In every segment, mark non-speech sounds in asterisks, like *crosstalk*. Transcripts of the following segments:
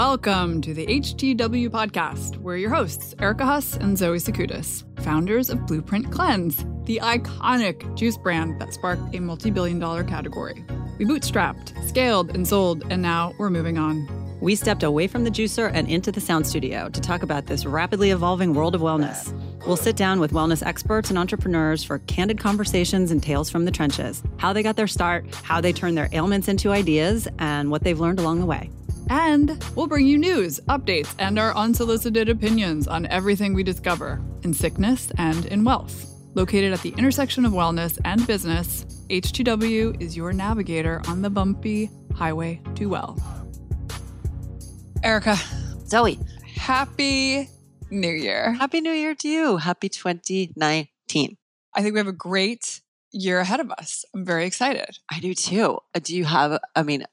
Welcome to the HTW podcast. We're your hosts, Erica Huss and Zoe Sakoutis, founders of Blueprint Cleanse, the iconic juice brand that sparked a multi billion dollar category. We bootstrapped, scaled, and sold, and now we're moving on. We stepped away from the juicer and into the sound studio to talk about this rapidly evolving world of wellness. We'll sit down with wellness experts and entrepreneurs for candid conversations and tales from the trenches how they got their start, how they turned their ailments into ideas, and what they've learned along the way. And we'll bring you news, updates, and our unsolicited opinions on everything we discover in sickness and in wealth. Located at the intersection of wellness and business, HTW is your navigator on the bumpy highway to well. Erica, Zoe, happy New Year. Happy New Year to you. Happy 2019. I think we have a great year ahead of us. I'm very excited. I do too. Uh, do you have, I mean,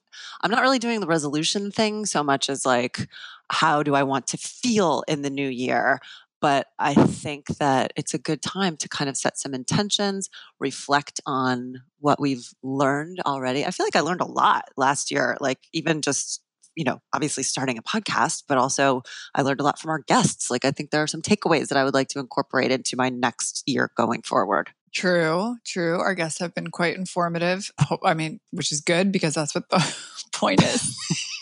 I'm not really doing the resolution thing so much as like, how do I want to feel in the new year? But I think that it's a good time to kind of set some intentions, reflect on what we've learned already. I feel like I learned a lot last year, like even just you know, obviously starting a podcast, but also I learned a lot from our guests. Like, I think there are some takeaways that I would like to incorporate into my next year going forward. True, true. Our guests have been quite informative. Oh, I mean, which is good because that's what the point is.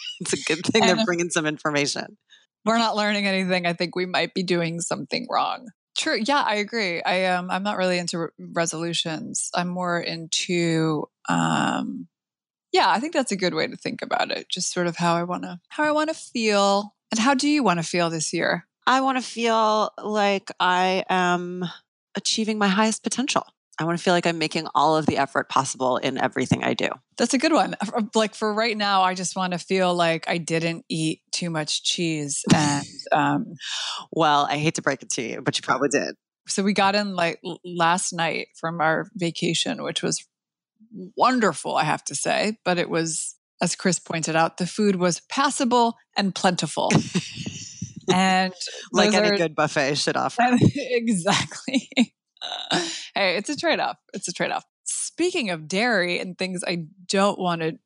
*laughs* it's a good thing and they're bringing some information. We're not learning anything. I think we might be doing something wrong. True. Yeah, I agree. I am. Um, I'm not really into re- resolutions. I'm more into. Um, yeah, I think that's a good way to think about it. Just sort of how I want to how I want to feel, and how do you want to feel this year? I want to feel like I am achieving my highest potential. I want to feel like I'm making all of the effort possible in everything I do. That's a good one. *laughs* Like for right now, I just want to feel like I didn't eat too much cheese. *laughs* And um, well, I hate to break it to you, but you probably did. So we got in like last night from our vacation, which was wonderful, I have to say. But it was, as Chris pointed out, the food was passable and plentiful. *laughs* and like any are, good buffet should offer. exactly. *laughs* hey, it's a trade off. It's a trade off. Speaking of dairy and things I don't want to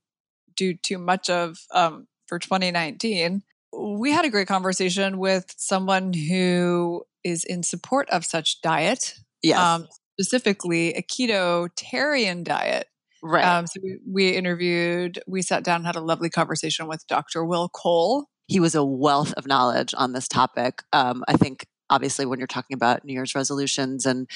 do too much of um, for 2019, we had a great conversation with someone who is in support of such diet. Yes. Um, specifically, a keto-tarian diet. Right. Um, so we, we interviewed, we sat down, had a lovely conversation with Dr. Will Cole. He was a wealth of knowledge on this topic. Um, I think obviously when you're talking about new year's resolutions and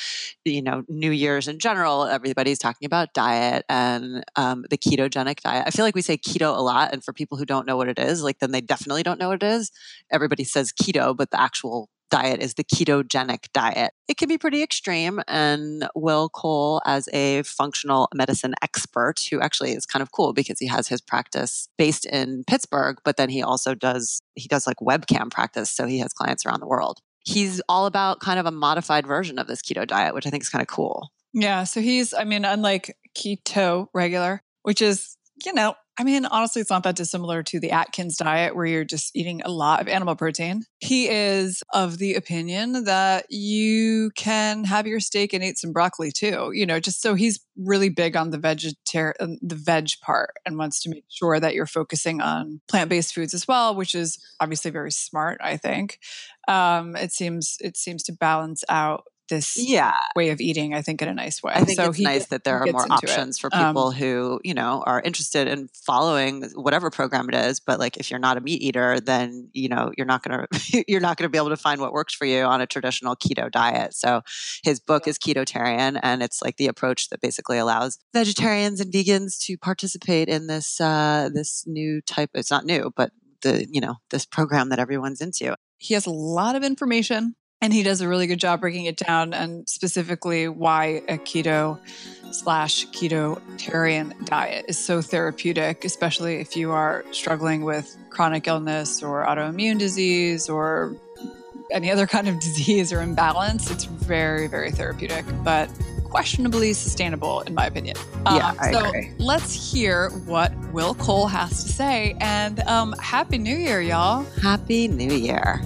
you know new year's in general everybody's talking about diet and um, the ketogenic diet i feel like we say keto a lot and for people who don't know what it is like then they definitely don't know what it is everybody says keto but the actual diet is the ketogenic diet. It can be pretty extreme. And Will Cole, as a functional medicine expert, who actually is kind of cool because he has his practice based in Pittsburgh, but then he also does, he does like webcam practice. So he has clients around the world he's all about kind of a modified version of this keto diet, which I think is kind of cool. Yeah. So he's, I mean, unlike keto regular, which is, you know, I mean, honestly, it's not that dissimilar to the Atkins diet where you're just eating a lot of animal protein. He is of the opinion that you can have your steak and eat some broccoli too. You know, just so he's really big on the vegetarian, the veg part, and wants to make sure that you're focusing on plant based foods as well, which is obviously very smart. I think um, it seems it seems to balance out this yeah. way of eating, I think, in a nice way. I think so it's he, nice that there are more options it. for um people um, who, you know, are interested in following whatever program it is. But like if you're not a meat eater, then, you know, you're not gonna *laughs* you're not gonna be able to find what works for you on a traditional keto diet. So his book is Ketotarian and it's like the approach that basically allows vegetarians and vegans to participate in this uh this new type it's not new, but the, you know, this program that everyone's into. He has a lot of information and he does a really good job breaking it down and specifically why a keto slash ketotarian diet is so therapeutic, especially if you are struggling with chronic illness or autoimmune disease or any other *laughs* kind of disease or imbalance. It's very, very therapeutic, but questionably sustainable, in my opinion. Yeah, um, I so agree. let's hear what Will Cole has to say. And um, Happy New Year, y'all. Happy New Year.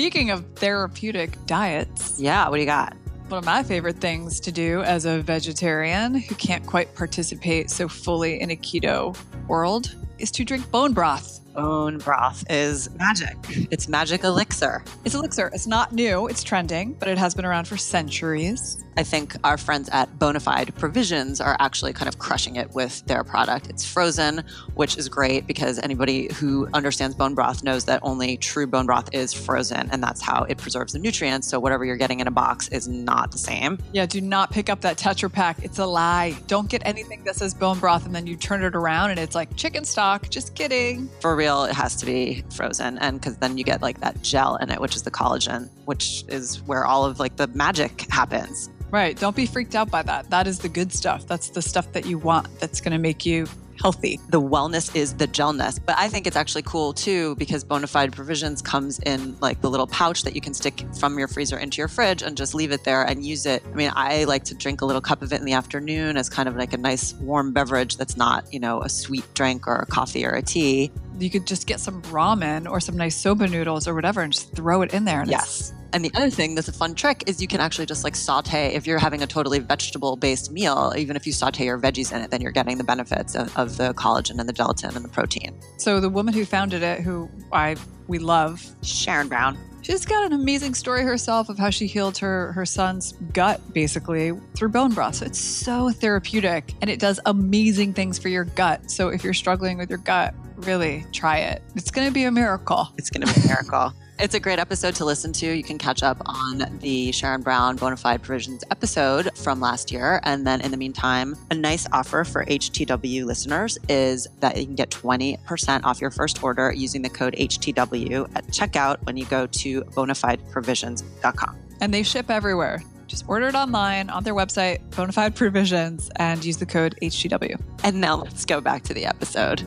Speaking of therapeutic diets. Yeah, what do you got? One of my favorite things to do as a vegetarian who can't quite participate so fully in a keto world is to drink bone broth bone broth is magic. It's magic elixir. It's elixir. It's not new, it's trending, but it has been around for centuries. I think our friends at Bonafide Provisions are actually kind of crushing it with their product. It's frozen, which is great because anybody who understands bone broth knows that only true bone broth is frozen and that's how it preserves the nutrients. So whatever you're getting in a box is not the same. Yeah, do not pick up that Tetra Pak. It's a lie. Don't get anything that says bone broth and then you turn it around and it's like chicken stock. Just kidding. For real, it has to be frozen and because then you get like that gel in it, which is the collagen, which is where all of like the magic happens. Right. Don't be freaked out by that. That is the good stuff. That's the stuff that you want that's going to make you healthy. The wellness is the gelness. But I think it's actually cool too because Bonafide Provisions comes in like the little pouch that you can stick from your freezer into your fridge and just leave it there and use it. I mean, I like to drink a little cup of it in the afternoon as kind of like a nice warm beverage that's not, you know, a sweet drink or a coffee or a tea. You could just get some ramen or some nice soba noodles or whatever and just throw it in there. And yes. And the other thing that's a fun trick is you can actually just like saute, if you're having a totally vegetable based meal, even if you saute your veggies in it, then you're getting the benefits of, of, the collagen and the gelatin and the protein. So the woman who founded it, who I we love, Sharon Brown. She's got an amazing story herself of how she healed her her son's gut basically through bone broth. So it's so therapeutic and it does amazing things for your gut. So if you're struggling with your gut, really try it. It's going to be a miracle. It's going to be a miracle. It's a great episode to listen to. You can catch up on the Sharon Brown Bonafide Provisions episode from last year. And then in the meantime, a nice offer for HTW listeners is that you can get 20% off your first order using the code HTW at checkout when you go to bonafideprovisions.com. And they ship everywhere. Just order it online on their website, Bonafide Provisions, and use the code HTW. And now let's go back to the episode.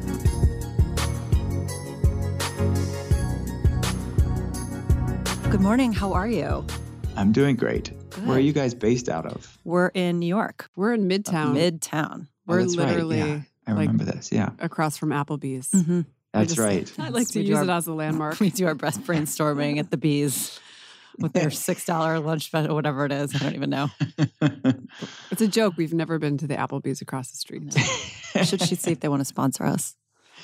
Good morning. How are you? I'm doing great. Good. Where are you guys based out of? We're in New York. We're in Midtown. Uh, Midtown. We're oh, literally right. yeah. I remember like, this. Yeah. Across from Applebee's. Mm-hmm. That's just, *laughs* right. I like to use our, it as a landmark. *laughs* We do our best brainstorming at the bees with their *laughs* six dollar lunch or whatever it is. I don't even know. it's a joke. We've never been to the Applebee's across the street. Should she see if they want to sponsor us?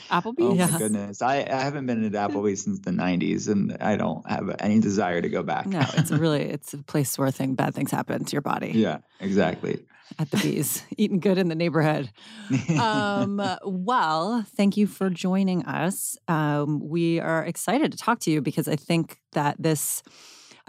Applebee's? Oh my goodness. I, I haven't been to *laughs* Applebee's since the 90s and I don't have any desire to go back. No, it's really it's a place where thing bad things happen to your body. *laughs* Yeah, exactly. At the bees, *laughs* eating good in the neighborhood. Um, well, thank you for joining us. Um, we are excited to talk to you because I think that this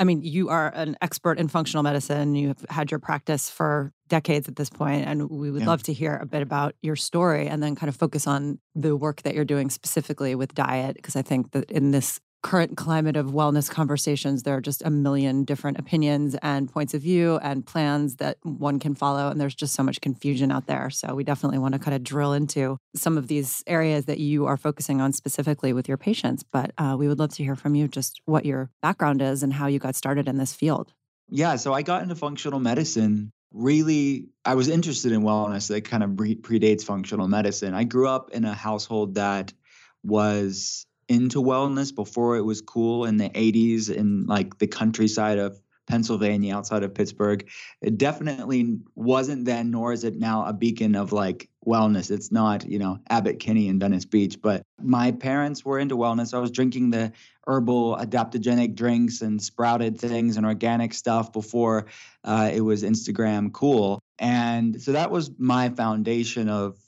I mean, you are an expert in functional medicine. You've had your practice for decades at this point, and we would yeah. love to hear a bit about your story and then kind of focus on the work that you're doing specifically with diet, because I think that in this current climate of wellness conversations, there are just a million different opinions and points of view and plans that one can follow. And there's just so much confusion out there. So we definitely want to kind of drill into some of these areas that you are focusing on specifically with your patients. But uh, we would love to hear from you just what your background is and how you got started in this field. Yeah. So I got into functional medicine really i was interested in wellness that kind of predates functional medicine i grew up in a household that was into wellness before it was cool in the 80s in like the countryside of Pennsylvania outside of Pittsburgh. It definitely wasn't then, nor is it now a beacon of like wellness. It's not, you know, Abbott Kinney in Venice Beach, but my parents were into wellness. I was drinking the herbal adaptogenic drinks and sprouted things and organic stuff before uh, it was Instagram cool. And so that was my foundation of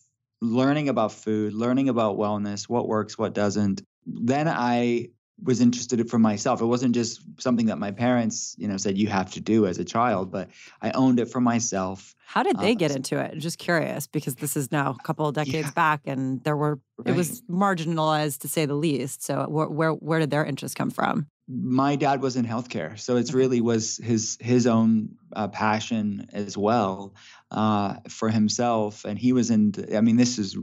learning about food, learning about wellness, what works, what doesn't, then I was interested for myself. It wasn't just something that my parents, you know, said you have to do as a child, but I owned it for myself. How did they uh, get into it? I'm Just curious, because this is now a couple of decades yeah. back, and there were right. it was marginalized to say the least. So where where, where did their interest come from? My dad was in healthcare, so it really was his his own uh, passion as well uh, for himself. And he was in. I mean, this is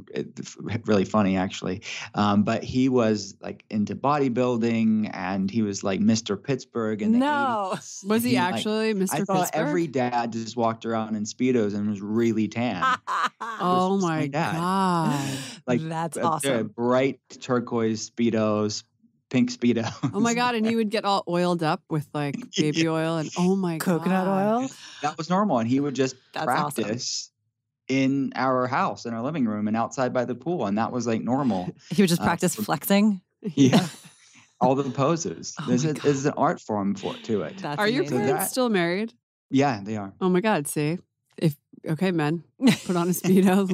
really funny actually, um, but he was like into bodybuilding, and he was like Mr. Pittsburgh. The no, 80s. *laughs* was he, he actually like, Mr. I thought Pittsburgh? every dad just walked around in speedos and was really tan. *laughs* oh my god! *laughs* Like that's awesome. Bright turquoise speedos, pink speedo. Oh my god! And he would get all oiled up with like *laughs* baby Yeah. oil and oh my Coconut God. oil. that was normal, and he would just That's awesome. practice in our house, in our living room, and outside by the pool, and that was like normal. *laughs* He would just Uh, practice so- flexing. Yeah, *laughs* all the poses. Oh There's, a, there's an art form for to it. That's Are your amazing. parents that- still married? Yeah, they are. Oh my god! See, if okay, men, put on a speedo,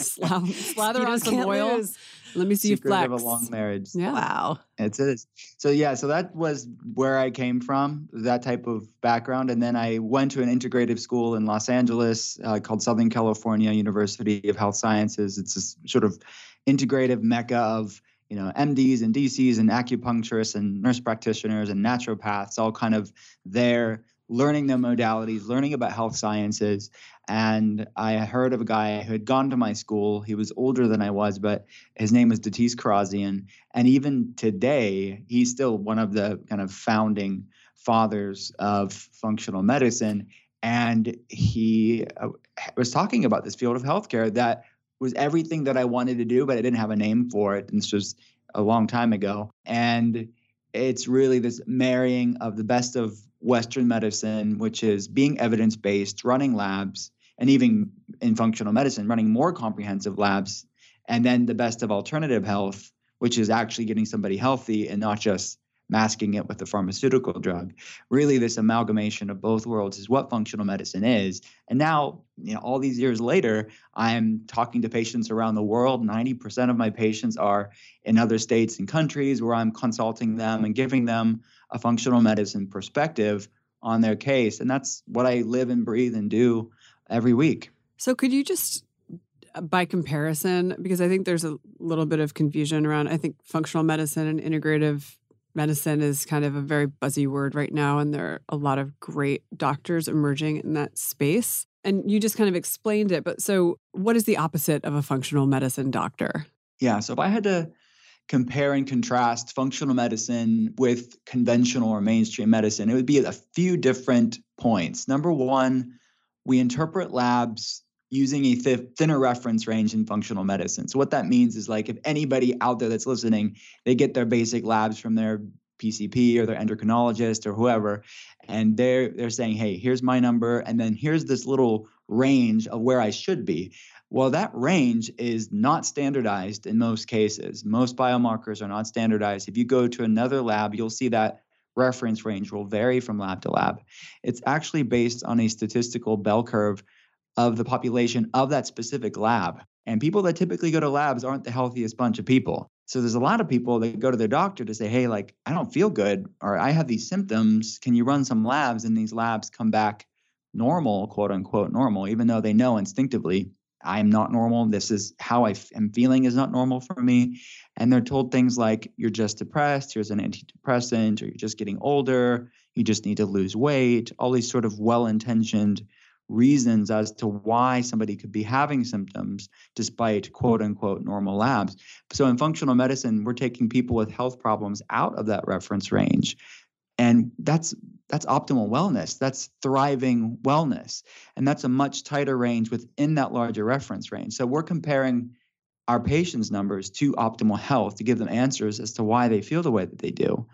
slather, slather on some oil. lose. Let me see you Secret flex. of a long marriage. Yeah. Wow. It's. So yeah, so that was where I came from, that type of background, and then I went to an integrative school in Los Angeles uh, called Southern California University of Health Sciences. It's this sort of integrative mecca of you know MDs and DCs and acupuncturists and nurse practitioners and naturopaths, all kind of there learning the modalities, learning about health sciences. And I heard of a guy who had gone to my school. He was older than I was, but his name was Datis Kharrazian. And even today, he's still one of the kind of founding fathers of functional medicine. And he uh, was talking about this field of healthcare that was everything that I wanted to do, but I didn't have a name for it. And this was a long time ago. And it's really this marrying of the best of Western medicine, which is being evidence based, running labs, and even in functional medicine, running more comprehensive labs, and then the best of alternative health, which is actually getting somebody healthy and not just masking it with a pharmaceutical drug. Really, this amalgamation of both worlds is what functional medicine is. And now, you know, all these years later, I'm talking to patients around the world. 90% of my patients are in other states and countries where I'm consulting them and giving them a functional medicine perspective on their case. And that's what I live and breathe and do every week. So could you just uh, by comparison because I think there's a little bit of confusion around I think functional medicine and integrative medicine is kind of a very buzzy word right now and there are a lot of great doctors emerging in that space and you just kind of explained it but so what is the opposite of a functional medicine doctor? Yeah. So if I had to compare and contrast functional medicine with conventional or mainstream medicine, it would be a few different points. Number one, we interpret labs using a th- thinner reference range in functional medicine. So what that means is like if anybody out there that's listening, they get their basic labs from their PCP or their endocrinologist or whoever, and they're they're saying, hey, here's my number, and then here's this little range of where I should be. Well, that range is not standardized in most cases. Most biomarkers are not standardized. If you go to another lab, you'll see that reference range will vary from lab to lab. It's actually based on a statistical bell curve of the population of that specific lab. And people that typically go to labs aren't the healthiest bunch of people. So there's a lot of people that go to their doctor to say, hey, like, I don't feel good, or I have these symptoms. Can you run some labs? And these labs come back normal, quote unquote, normal, even though they know instinctively I'm not normal. This is how I f- am feeling is not normal for me. And they're told things like, you're just depressed, here's an antidepressant, or you're just getting older, you just need to lose weight, all these sort of well intentioned reasons as to why somebody could be having symptoms despite quote unquote normal labs. So in functional medicine, we're taking people with health problems out of that reference range. And that's that's optimal wellness. That's thriving wellness. And that's a much tighter range within that larger reference range. So we're comparing our patients' numbers to optimal health to give them answers as to why they feel the way that they do.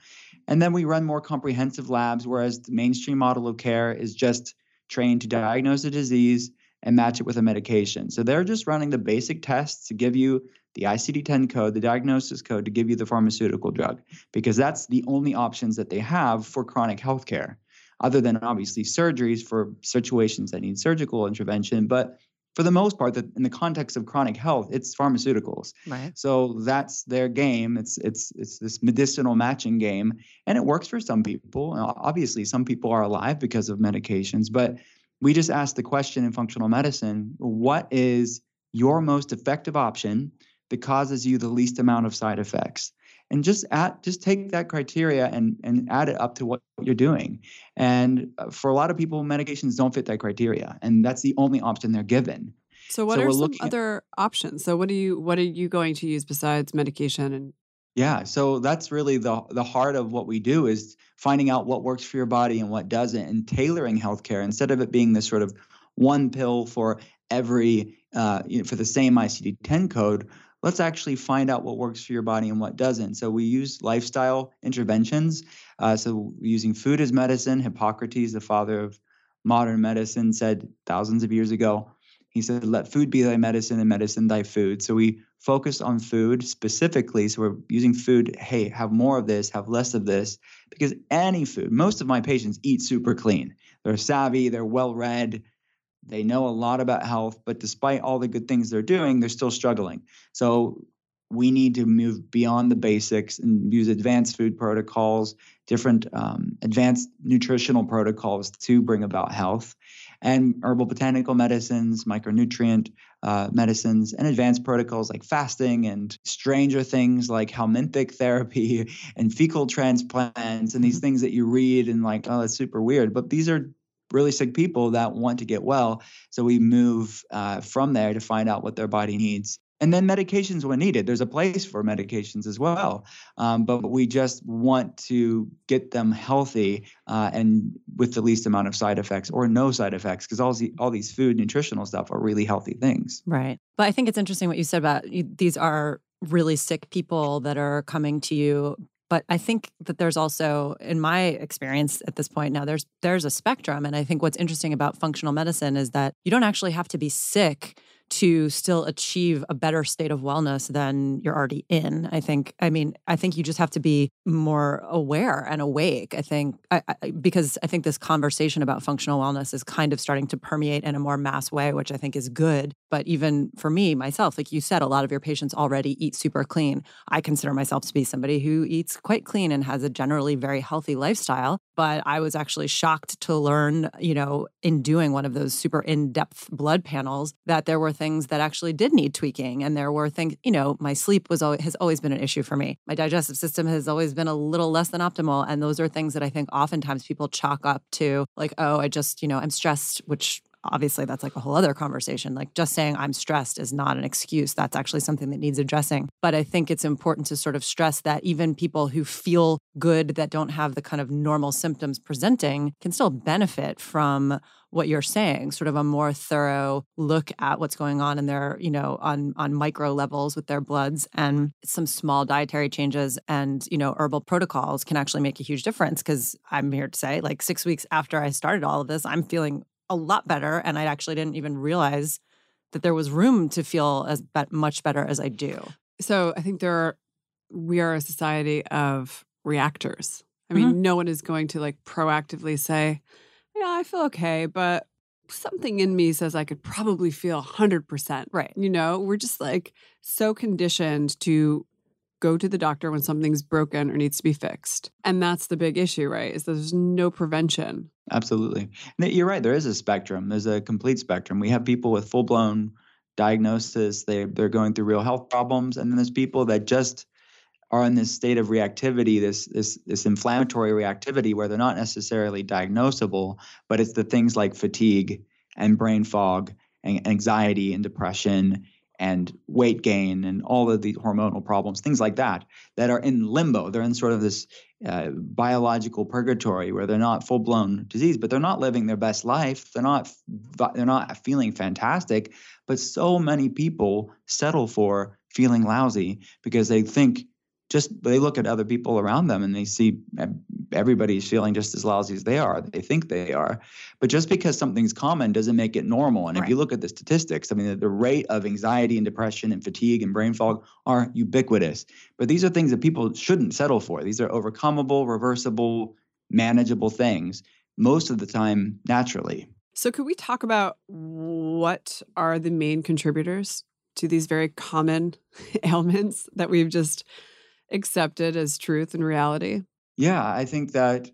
And then we run more comprehensive labs, whereas the mainstream model of care is just trained to diagnose a disease and match it with a medication. So they're just running the basic tests to give you the ICD 10 code, the diagnosis code to give you the pharmaceutical drug, because that's the only options that they have for chronic health care, other than obviously surgeries for situations that need surgical intervention. But for the most part, in the context of chronic health, it's pharmaceuticals. Right. So that's their game. It's it's it's this medicinal matching game, and it works for some people. Obviously, some people are alive because of medications, but we just ask the question in functional medicine: What is your most effective option that causes you the least amount of side effects? And just add, just take that criteria and and add it up to what you're doing. And uh, for a lot of people, medications don't fit that criteria, and that's the only option they're given. So what So are some looking at- other options? So what are you what are you going to use besides medication and Yeah, so that's really the the heart of what we do is finding out what works for your body and what doesn't, and tailoring healthcare instead of it being this sort of one pill for every uh, you know, for the same ICD-10 code. Let's actually find out what works for your body and what doesn't. So we use lifestyle interventions. Uh, so using food as medicine, Hippocrates, the father of modern medicine, said thousands of years ago, he said, let food be thy medicine and medicine thy food. So we focus on food specifically. So we're using food, hey, have more of this, have less of this, because any food, most of my patients eat super clean. They're savvy, they're well read, they know a lot about health, but despite all the good things they're doing, they're still struggling. So we need to move beyond the basics and use advanced food protocols, different um, advanced nutritional protocols to bring about health, and herbal botanical medicines, micronutrient uh, medicines, and advanced protocols like fasting and stranger things like helminthic therapy *laughs* and fecal transplants and these mm-hmm. things that you read and like, oh, that's super weird. But these are really sick people that want to get well. So we move uh, from there to find out what their body needs. And then medications when needed. There's a place for medications as well, um, but we just want to get them healthy uh, and with the least amount of side effects or no side effects, because all, the, all these food nutritional stuff are really healthy things. Right. But I think it's interesting what you said about you, these are really sick people that are coming to you but i think that there's also in my experience at this point now there's there's a spectrum and i think what's interesting about functional medicine is that you don't actually have to be sick to still achieve a better state of wellness than you're already in. I think, I mean, I think you just have to be more aware and awake. I think, I, I, because I think this conversation about functional wellness is kind of starting to permeate in a more mass way, which I think is good. But even for me, myself, like you said, a lot of your patients already eat super clean. I consider myself to be somebody who eats quite clean and has a generally very healthy lifestyle. But I was actually shocked to learn, you know, in doing one of those super in depth blood panels that there were things that actually did need tweaking. And there were things, you know, my sleep was always, has always been an issue for me. My digestive system has always been a little less than optimal. And those are things that I think oftentimes people chalk up to like, oh, I just, you know, I'm stressed, which obviously that's like a whole other conversation. Like just saying I'm stressed is not an excuse. That's actually something that needs addressing. But I think it's important to sort of stress that even people who feel good that don't have the kind of normal symptoms presenting can still benefit from what you're saying sort of a more thorough look at what's going on in their you know on on micro levels with their bloods and some small dietary changes and you know herbal protocols can actually make a huge difference because i'm here to say like 6 weeks after i started all of this i'm feeling a lot better. And I actually didn't even realize that there was room to feel as be- much better as I do. So I think there are, we are a society of reactors. I mean, mm-hmm. no one is going to like proactively say, yeah, I feel okay, but something in me says I could probably feel 100%. Right. You know, we're just like so conditioned to go to the doctor when something's broken or needs to be fixed. And that's the big issue, right? Is there's no prevention. Absolutely. You're right. There is a spectrum. There's a complete spectrum. We have people with full blown diagnosis, they, they're going through real health problems. And then there's people that just are in this state of reactivity, this this this inflammatory reactivity where they're not necessarily diagnosable, but it's the things like fatigue and brain fog and anxiety and depression and weight gain and all of the hormonal problems, things like that, that are in limbo. They're in sort of this uh, biological purgatory where they're not full blown disease, but they're not living their best life. They're not they're not feeling fantastic. But so many people settle for feeling lousy because they think just they look at other people around them and they see everybody's feeling just as lousy as they are. They think they are. But just because something's common doesn't make it normal. And right. if you look at the statistics, I mean, the, the, rate of anxiety and depression and fatigue and brain fog are ubiquitous. But these are things that people shouldn't settle for. These are overcomable, reversible, manageable things, most of the time naturally. So, could we talk about what are the main contributors to these very common *laughs* ailments that we've just accepted as truth and reality? Yeah, I think that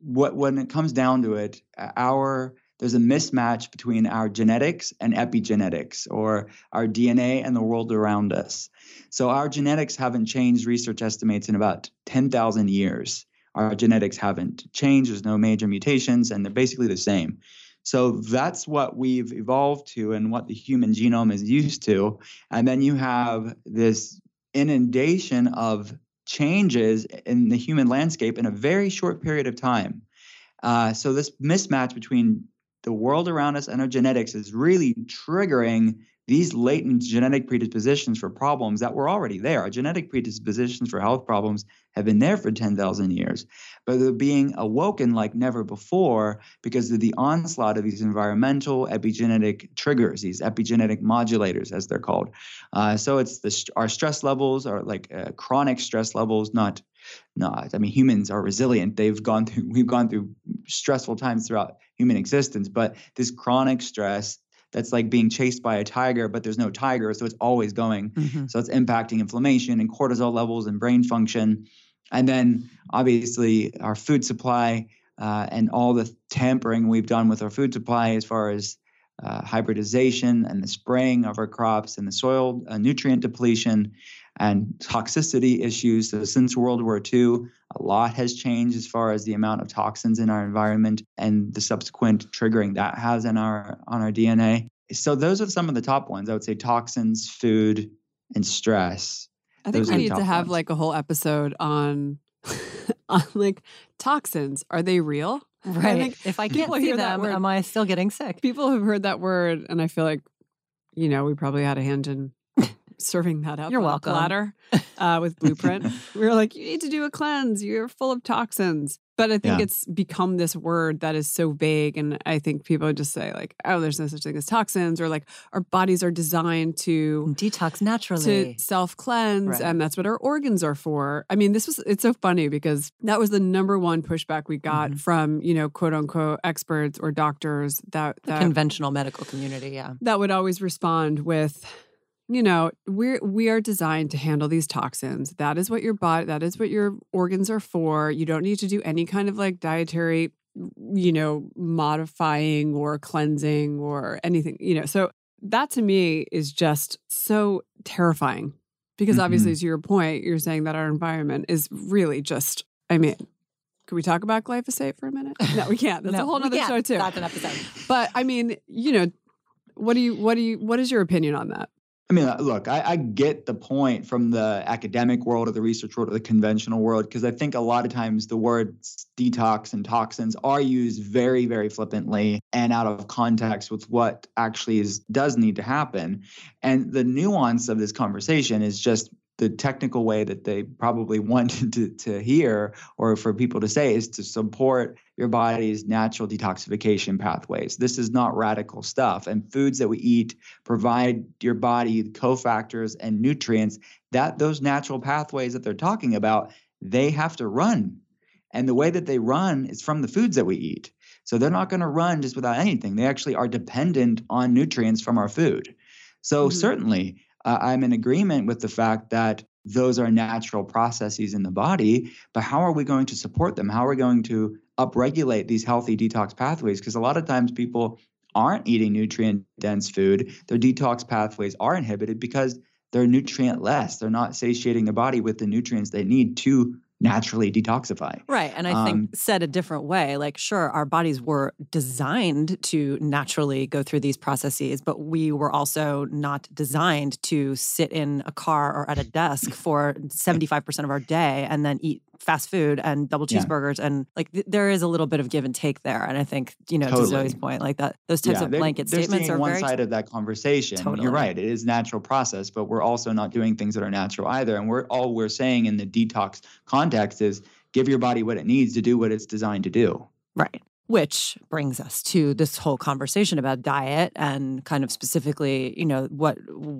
what when it comes down to it, our there's a mismatch between our genetics and epigenetics, or our DNA and the world around us. So our genetics haven't changed. Research estimates in about 10,000 years. Our genetics haven't changed. There's no major mutations, and they're basically the same. So that's what we've evolved to and what the human genome is used to. And then you have this inundation of changes in the human landscape in a very short period of time. Uh, so this mismatch between the world around us and our genetics is really triggering these latent genetic predispositions for problems that were already there. Our genetic predispositions for health problems have been there for 10,000 years, but they're being awoken like never before because of the onslaught of these environmental epigenetic triggers, these epigenetic modulators, as they're called. Uh, so it's the, our stress levels are like uh, chronic stress levels, not not. I mean, humans are resilient. They've gone through, we've gone through stressful times throughout human existence, but this chronic stress that's like being chased by a tiger, but there's no tiger, so it's always going. Mm-hmm. So it's impacting inflammation and cortisol levels and brain function. And then obviously our food supply uh, and all the tampering we've done with our food supply as far as uh, hybridization and the spraying of our crops and the soil uh, nutrient depletion and toxicity issues. So since World War II, a lot has changed as far as the amount of toxins in our environment and the subsequent triggering that has in our on our DNA. So those are some of the top ones. I would say toxins, food, and stress. I think those we need to have ones. like a whole episode on *laughs* on like toxins. Are they real? Right. Think if I can't see them, word, am I still getting sick? People have heard that word, and I feel like, you know, we probably had a hand in serving that up. You're welcome. Platter uh, with Blueprint. *laughs* we were like, you need to do a cleanse. You're full of toxins. But I think yeah. it's become this word that is so vague. And I think people just say, like, oh, there's no such thing as toxins, or like our bodies are designed to detox naturally, to self cleanse. Right. And that's what our organs are for. I mean, this was, it's so funny because that was the number one pushback we got mm-hmm. from, you know, quote unquote experts or doctors that, that the conventional medical community. Yeah. That would always respond with, you know we're we are designed to handle these toxins that is what your body that is what your organs are for you don't need to do any kind of like dietary you know modifying or cleansing or anything you know so that to me is just so terrifying because mm-hmm. obviously to your point you're saying that our environment is really just i mean can we talk about glyphosate for a minute? No, we can't. That's no, a whole other show too. That's an episode. But I mean, you know, what do you what do you what is your opinion on that? I mean, uh, look, I, I, get the point from the academic world or the research world or the conventional world because I think a lot of times the words detox and toxins are used very, very flippantly and out of context with what actually is does need to happen. And the nuance of this conversation is just the technical way that they probably *laughs* wanted to, to hear or for people to say is to support your body's natural detoxification pathways. This is not radical stuff. And foods that we eat provide your body cofactors and nutrients that those natural pathways that they're talking about, they have to run. And the way that they run is from the foods that we eat. So they're not going to run just without anything. They actually are dependent on nutrients from our food. So mm-hmm. certainly uh, I'm in agreement with the fact that those are natural processes in the body, but how are we going to support them? How are we going to upregulate these healthy detox pathways? Because a lot of times people aren't eating nutrient dense food, their detox pathways are inhibited because they're nutrient less. They're not satiating the body with the nutrients they need to naturally detoxify. Right. And I um, think said a different way, like, sure, our bodies were designed to naturally go through these processes, but we were also not designed to sit in a car or at a desk for 75% of our day and then eat fast food and double cheeseburgers yeah. and like th- there is a little bit of give and take there and i think you know totally. to zoe's point like that those types yeah, of blanket they're, statements they're are one very side of that conversation totally. you're right it is natural process but we're also not doing things that are natural either and we're all we're saying in the detox context is give your body what it needs to do what it's designed to do right which brings us to this whole conversation about diet and kind of specifically, you know, what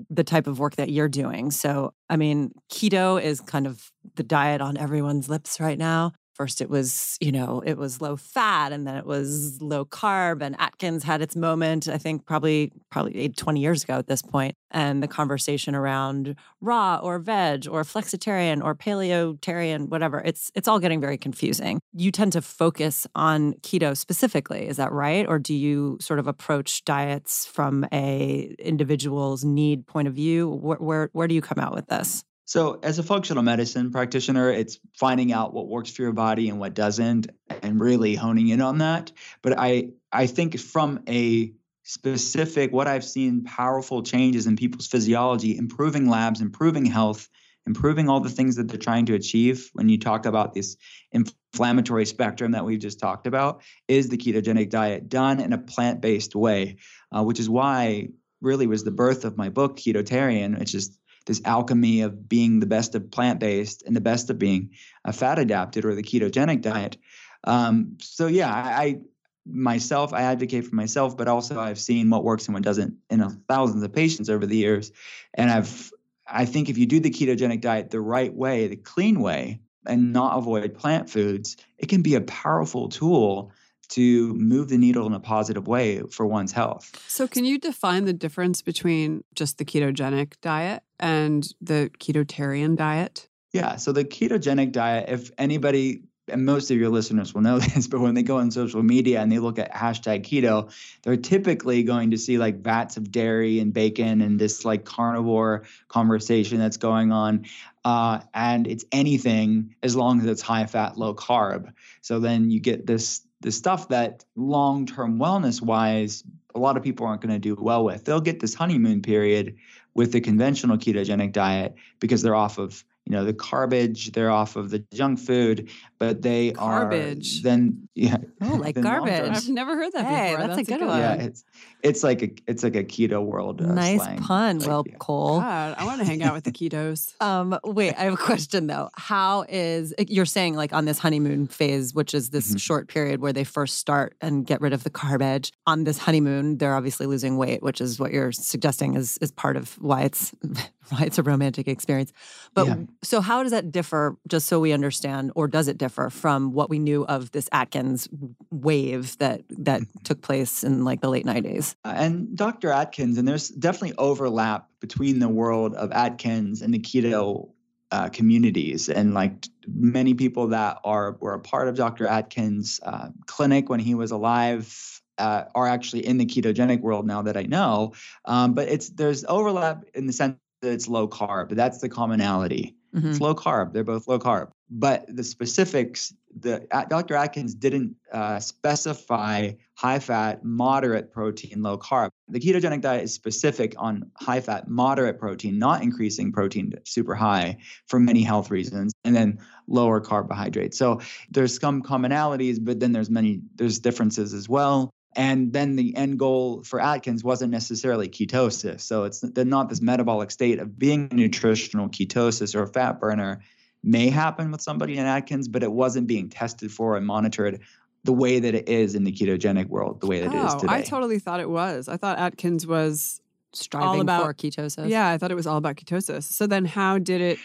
the type of work that you're doing. So, I mean, keto is kind of the diet on everyone's lips right now first it was you know it was low fat and then it was low carb and atkins had its moment i think probably probably 20 years ago at this point and the conversation around raw or veg or flexitarian or paleotarian whatever it's it's all getting very confusing. You tend to focus on keto specifically is that right? Or do you sort of approach diets from a individual's need point of view? Where where, where do you come out with this so, as a functional medicine practitioner, it's finding out what works for your body and what doesn't, and really honing in on that. But I, I think from a specific, what I've seen powerful changes in people's physiology, improving labs, improving health, improving all the things that they're trying to achieve. When you talk about this inflammatory spectrum that we've just talked about is the ketogenic diet done in a plant-based way, uh, which is why really was the birth of my book Ketotarian, which is this alchemy of being the best of plant-based and the best of being a fat adapted or the ketogenic diet. Um, so yeah, I, I myself, I advocate for myself, but also I've seen what works and what doesn't in thousands of patients over the years, and I've I think if you do the ketogenic diet the right way, the clean way, and not avoid plant foods, it can be a powerful tool to move the needle in a positive way for one's health. So, can you define the difference between just the ketogenic diet and the ketotarian diet? Yeah. So, the ketogenic diet, if anybody and most of your listeners will know *laughs* this, but when they go on social media and they look at hashtag keto, they're typically going to see like vats of dairy and bacon and this like carnivore conversation that's going on. Uh, and it's anything as long as it's high fat, low carb. So then you get this this stuff that long term wellness wise, a lot of people aren't going to do well with. They'll get this honeymoon period with the conventional ketogenic diet because they're off of you know the garbage they're off of the junk food but they garbage. are then yeah *laughs* oh like garbage i've never heard that hey, before that's, that's a good, good one yeah it's it's like a it's like a keto world uh, nice slang. pun like, well yeah. cole God, i want to hang out with the *laughs* ketos um wait i have a question though how is you're saying like on this honeymoon phase which is this Mhm. short period where they first start and get rid of the garbage on this honeymoon they're obviously losing weight which is what you're suggesting is is part of why it's *laughs* *laughs* why it's a romantic experience but Yeah. so how does that differ just so we understand or does it differ from what we knew of this atkins wave that that took place in like the late 90s Uh, and Dr. Atkins, and there's definitely overlap between the world of Atkins and the keto uh, communities, and like many people that are were a part of Dr. Atkins' uh, clinic when he was alive. Uh, are actually in the ketogenic world now that I know, um, but it's there's overlap in the sense that it's low carb. That's the commonality. Mhm. It's low carb. They're both low carb. But the specifics, the Dr. Atkins didn't uh, specify high fat, moderate protein, low carb. The ketogenic diet is specific on high fat, moderate protein, not increasing protein super high for many health reasons, and then lower carbohydrates. So there's some commonalities, but then there's many there's differences as well. And then the end goal for Atkins wasn't necessarily ketosis. So it's not this metabolic state of being nutritional ketosis or a fat burner may happen with somebody in Atkins, but it wasn't being tested for and monitored the way that it is in the ketogenic world, the way that it is oh today. i totally thought it was i thought atkins was striving about- for ketosis Yeah, I thought it was all about ketosis. So then how did it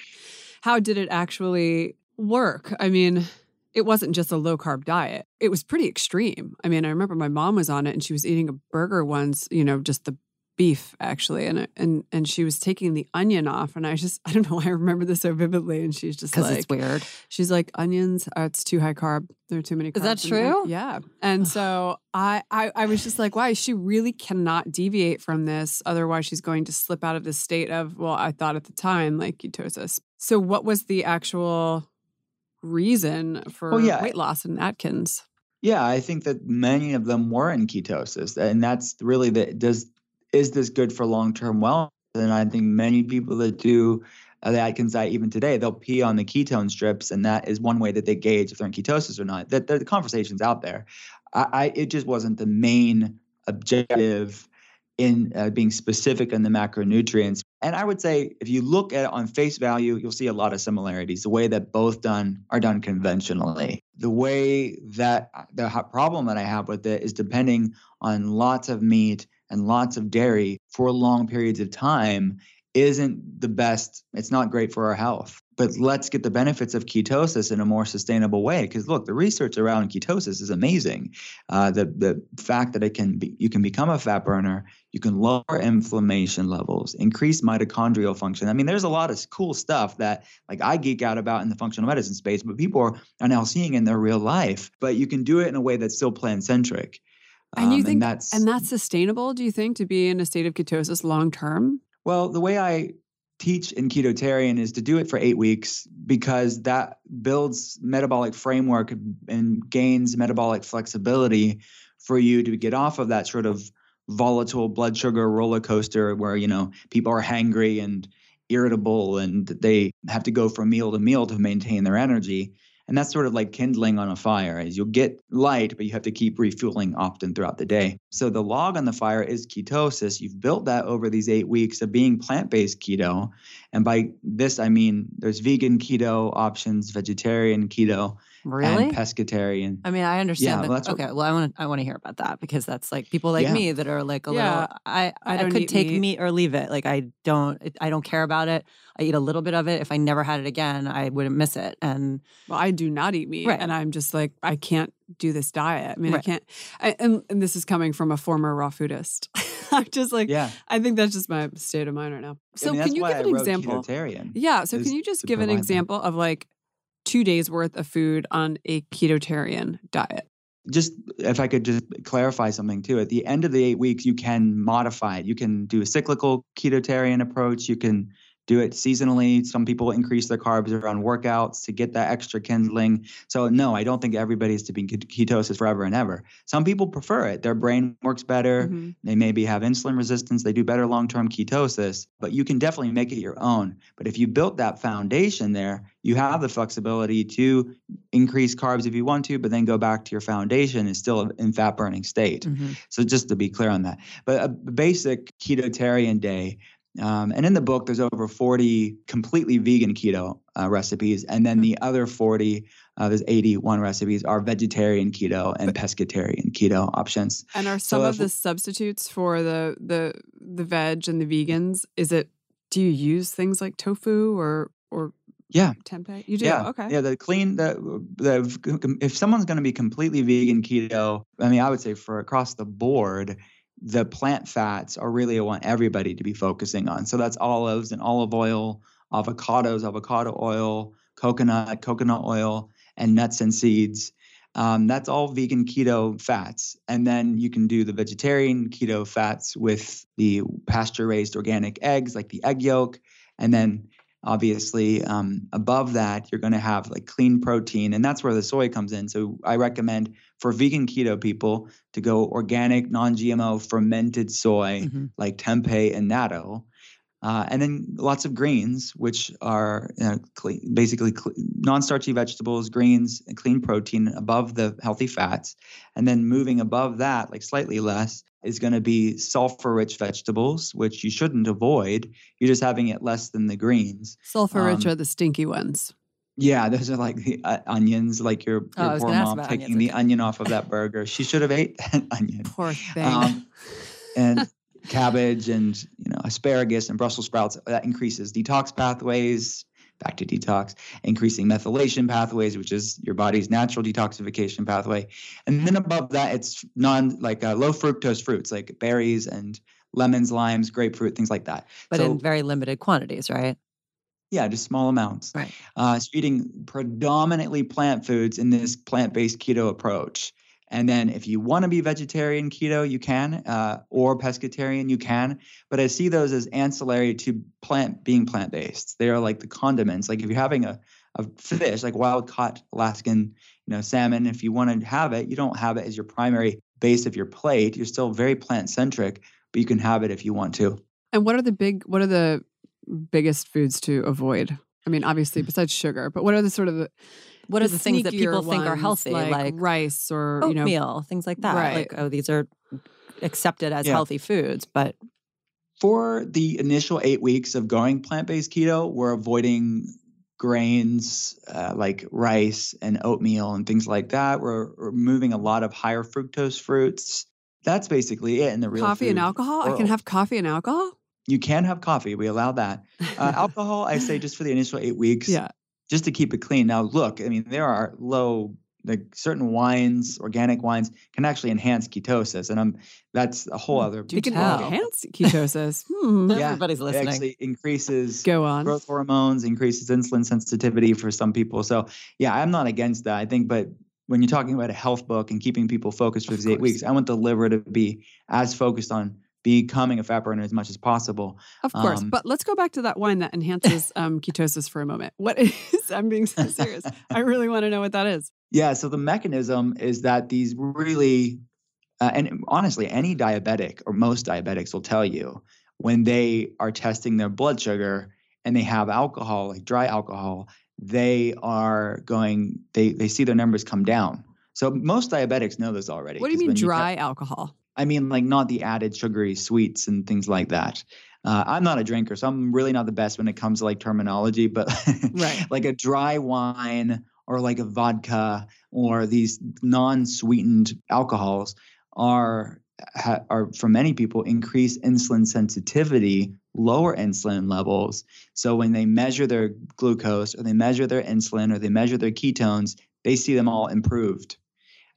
how did it actually work? I mean, it wasn't just a low carb diet. It was pretty extreme. I mean, I remember my mom was on it and she was eating a burger once, you know, just the beef actually and and and she was taking the onion off and I just *laughs* I don't know why I remember this so vividly and she's just like it's weird She's like onions. Uh, it's too high carb. There are too many. Carbs Is that in there." true? Yeah. And so I, I, I was just like, why? She really cannot deviate from this. Otherwise, she's going to slip out of the state of, well, I thought at the time like ketosis. So, what was the actual reason for Oh, yeah. weight loss in Atkins? Yeah, I think that many of them were in ketosis, and that's really the does is this good for long term wellness? And I think many people that do uh, the Atkins diet even today, they'll pee on the ketone strips, and that is one way that they gauge if they're in ketosis or not. That the, conversation's out there. I, I it just wasn't the main objective in uh, being specific in the macronutrients. And I would say if you look at it on face value, you'll see a lot of similarities. The way that both done are done conventionally. The way that the problem that I have with it is depending on lots of meat and lots of dairy for long periods of time isn't the best. It's not great for our health. But let's get the benefits of ketosis in a more sustainable way. Because look, the research around ketosis is amazing. Uh, the the fact that it can be, you can become a fat burner, you can lower inflammation levels, increase mitochondrial function. I mean, there's a lot of cool stuff that like I geek out about in the functional medicine space, but people are, are now seeing in their real life. But you can do it in a way that's still plant centric. And you Um, think that's And that's sustainable, do you think, to be in a state of ketosis long term? Well, the way I teach in ketotarian is to do it for eight weeks because that builds metabolic framework and gains metabolic flexibility for you to get off of that sort of volatile blood sugar roller coaster where you know people are hangry and irritable and they have to go from meal to meal to maintain their energy And that's sort of like kindling on a fire, as you'll get light, but you have to keep refueling often throughout the day. So the log on the fire is ketosis. You've built that over these eight weeks of being plant based keto. And by this, I mean there's vegan keto options, vegetarian keto, Really? and pescatarian. I mean, I understand. Yeah, that. well, that's what- okay, well, I want to I want to hear about that because that's like people like Yeah. me that are like a Yeah, little. I I I, don't could eat take meat. meat. or leave it. Like I don't I don't care about it. I eat a little bit of it. If I never had it again, I wouldn't miss it. And Well, I do not eat meat, Right. and I'm just like I can't do this diet. I mean, I can't. I, and, and this is coming from a former raw foodist. *laughs* I'm just like, Yeah. I think that's just my state of mind right now. So, I mean, can you give an example? Yeah. So, is can you just give an provide that. example of like two days worth of food on a ketotarian diet? just if I could just clarify something too, at the end of the eight weeks, you can modify it. You can do a cyclical ketotarian approach. You can do it seasonally. Some people increase their carbs around workouts to get that extra kindling. So no, I don't think everybody is to be ketosis forever and ever. Some people prefer it. Their brain works better. Mhm. They maybe have insulin resistance. They do better long term ketosis, but you can definitely make it your own. But if you built that foundation there, you have the flexibility to increase carbs if you want to, but then go back to your foundation is still in fat burning state. Mhm. So just to be clear on that, but a basic ketotarian day. Um, and in the book, there's over 40 completely vegan keto uh, recipes, and then the other 40, uh, there's 81 recipes, are vegetarian keto and pescatarian keto options. And are So some if- of the substitutes for the the the veg and the vegans? Is it? Do you use things like tofu or or Yeah. tempeh? You do. Yeah, Okay. Yeah, the clean the the if someone's going to be completely vegan keto, I mean, I would say for across the board, the plant fats are really what I want everybody to be focusing on. So that's olives and olive oil, avocados, avocado oil, coconut, coconut oil, and nuts and seeds. Um, that's all vegan keto fats. And then you can do the vegetarian keto fats with the pasture raised organic eggs, like the egg yolk. And then obviously um, above that, you're going to have like clean protein. And that's where the soy comes in. So I recommend for vegan keto people to go organic, non GMO fermented soy Mhm. like tempeh and natto. Uh, and then lots of greens, which are you know, clean, basically non-starchy vegetables, greens, and clean protein above the healthy fats. And then moving above that, like slightly less, is going to be sulfur-rich vegetables, which you shouldn't avoid. You're just having it less than the greens. Sulfur rich Um, are the stinky ones. Yeah, those are like the uh, onions, like your, Oh, your was poor mom taking onions, the okay. onion off of that burger. She should have ate *laughs* that onion. Poor thing. Um, and cabbage and you know asparagus and Brussels sprouts that increases detox pathways. Back to detox, increasing methylation pathways, which is your body's natural detoxification pathway. And then above that, it's non like uh, low fructose fruits like berries and lemons, limes, grapefruit, things like that. but So- in very limited quantities, right? Yeah, just small amounts. Right. Uh, so eating predominantly plant foods in this plant-based keto approach. And then if you want to be vegetarian keto, you can, uh, or pescatarian, you can. But I see those as ancillary to plant being plant-based. They are like the condiments. Like if you're having a, a fish, like wild caught Alaskan, you know, salmon, if you want to have it, you don't have it as your primary base of your plate. You're still very plant-centric, but you can have it if you want to. And what are the big? What are the biggest foods to avoid? I mean, obviously, besides sugar, but what are the sort of the What are the things that sneakier people think are healthy, like, like, rice or you know? things like that? Right. Like, oh, these are accepted as Yeah. healthy foods, but for the initial eight weeks of going plant-based keto, we're avoiding grains uh, like rice and oatmeal and things like that. We're removing a lot of higher fructose fruits. That's basically it in the real coffee and food alcohol. I can have coffee and alcohol. You can have coffee. We allow that. Uh, *laughs* alcohol, I say, just for the initial eight weeks, yeah. Just to keep it clean. Now, look, I mean, there are low, like certain wines, organic wines, can actually enhance ketosis, and um, that's a whole other. Do You can tell. enhance ketosis. Hmm. Yeah, everybody's It listening. actually increases Go on. growth hormones, increases insulin sensitivity for some people. So yeah, I'm not against that. I think, but when you're talking about a health book and keeping people focused for Of these eight weeks, I want the liver to be as focused on becoming a fat burner as much as possible. Of course, Um, but let's go back to that wine that enhances *laughs* um, ketosis for a moment. What is? *laughs* I'm being so serious. *laughs* I really want to know what that is. Yeah. So the mechanism is that these really, uh, and honestly, any diabetic or most diabetics will tell you when they are testing their blood sugar and they have alcohol, like dry alcohol, they are going, they, they see their numbers come down. So most diabetics know this already. What do you mean dry cut- alcohol? I mean, like not the added sugary sweets and things like that. Uh, I'm not a drinker, so I'm really not the best when it comes to like terminology, but Right. *laughs* like a dry wine or like a vodka or these non-sweetened alcohols are ha, are for many people increase insulin sensitivity, lower insulin levels. So when they measure their glucose or they measure their insulin or they measure their ketones, they see them all improved.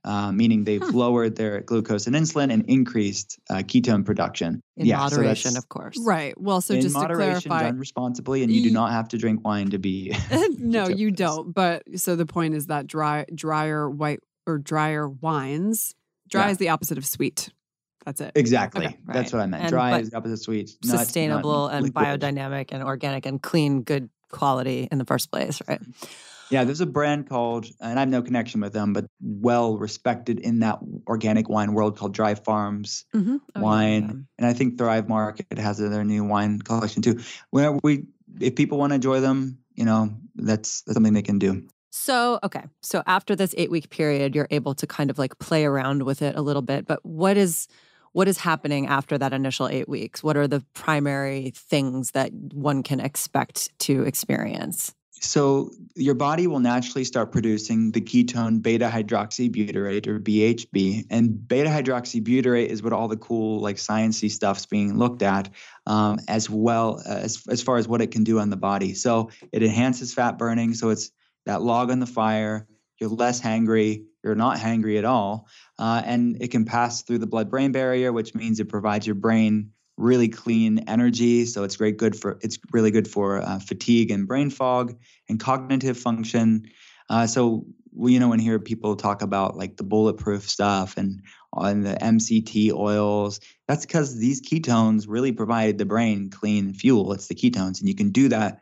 Uh, meaning they've Hmm. lowered their glucose and insulin and increased uh, ketone production. In Yeah, so moderation, that's- of course. Right. Well, so in just to clarify, done responsibly, and you do not have to drink wine to be. *laughs* *laughs* no, you ketosis. don't. But so the point is that dry, drier white or drier wines, dry Yeah. is the opposite of sweet. That's it. Exactly. Okay, That's what I meant. And- Dry is the opposite of sweet. not- not Sustainable and liquid. biodynamic and organic and clean, good quality in the first place, right? Yeah, there's a brand called, and I have no connection with them, but well respected in that organic wine world called Dry Farms Mm-hmm. Wine. And I think Thrive Market has their new wine collection too. Where we, if people want to enjoy them, you know, that's, that's something they can do. So, okay. So after this 8-week period, you're able to kind of like play around with it a little bit, but what is what is happening after that initial 8 weeks? What are the primary things that one can expect to experience? So your body will naturally start producing the ketone beta hydroxybutyrate or BHB, and beta hydroxybutyrate is what all the cool like sciencey stuff's being looked at, um, as well as as far as what it can do on the body. So it enhances fat burning. So it's that log on the fire. You're less hangry. You're not hangry at all, uh, and it can pass through the blood-brain barrier, which means it provides your brain really clean energy. So it's great good for it's really good for uh, fatigue and brain fog and cognitive function. Uh, so you know, when hear people talk about like the bulletproof stuff and on the MCT oils, that's because these ketones really provide the brain clean fuel. It's the ketones, and you can do that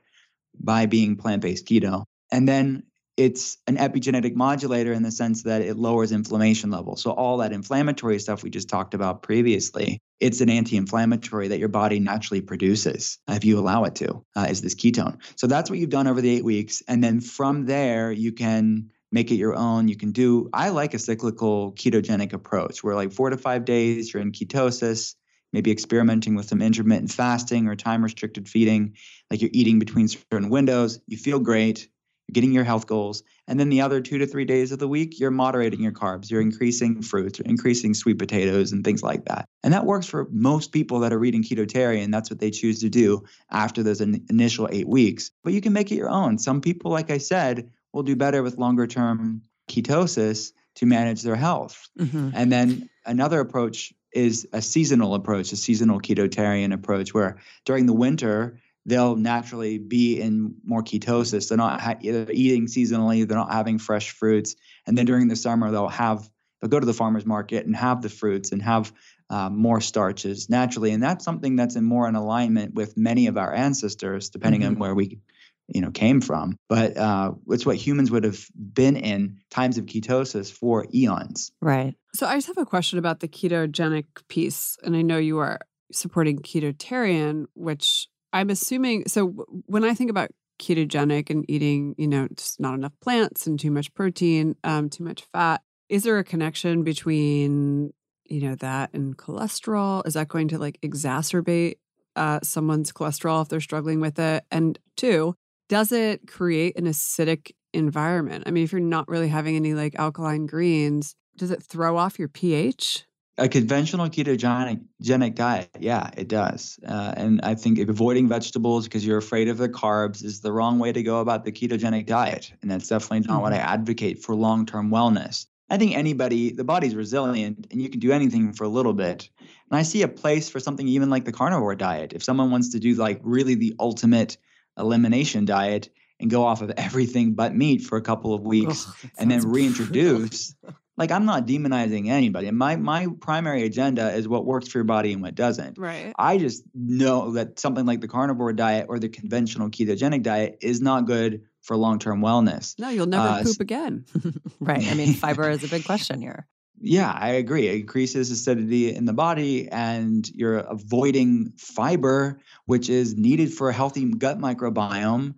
by being plant-based keto. And then it's an epigenetic modulator in the sense that it lowers inflammation levels. So all that inflammatory stuff we just talked about previously, it's an anti-inflammatory that your body naturally produces if you allow it to, uh, is this ketone. So that's what you've done over the eight weeks, and then from there you can make it your own. You can do. I like a cyclical ketogenic approach where like four to five days you're in ketosis. Maybe experimenting with some intermittent fasting or time restricted feeding, like you're eating between certain windows. You feel great getting your health goals. And then the other two to three days of the week, you're moderating your carbs, you're increasing fruits, you're increasing sweet potatoes and things like that. And that works for most people that are reading ketotarian. That's what they choose to do after those in- initial eight weeks. But you can make it your own. Some people, like I said, will do better with longer term ketosis to manage their health. Mm-hmm. And then another approach is a seasonal approach, a seasonal ketotarian approach, where during the winter, they'll naturally be in more ketosis. They're not ha- eating seasonally. They're not having fresh fruits. And then during the summer, they'll have they'll go to the farmers market and have the fruits and have uh, more starches naturally. And that's something that's in more in alignment with many of our ancestors, depending on Mhm. where we you know came from. But uh, it's what humans would have been in times of ketosis for eons. Right. So I just have a question about the ketogenic piece, and I know you are supporting ketotarian, which I'm assuming. So when I think about ketogenic and eating, you know, just not enough plants and too much protein, um, too much fat, is there a connection between you know that and cholesterol? Is that going to like exacerbate uh, someone's cholesterol if they're struggling with it? And two, does it create an acidic environment? I mean, if you're not really having any like alkaline greens, does it throw off your pH? A conventional ketogenic diet, yeah, it does. Uh, and I think avoiding vegetables because you're afraid of the carbs is the wrong way to go about the ketogenic diet. And that's definitely not what I advocate for long term wellness. I think anybody, the body's resilient and you can do anything for a little bit. And I see a place for something even like the carnivore diet. If someone wants to do like really the ultimate elimination diet and go off of everything but meat for a couple of weeks that and then *laughs* reintroduce like i'm not demonizing anybody my my primary agenda is what works for your body and what doesn't Right. i just know that something like the carnivore diet or the conventional ketogenic diet is not good for long-term wellness No, you'll never Uh, poop again. *laughs* right. I mean, fiber is a big *laughs* question here. yeah i agree it increases acidity in the body and you're avoiding fiber which is needed for a healthy gut microbiome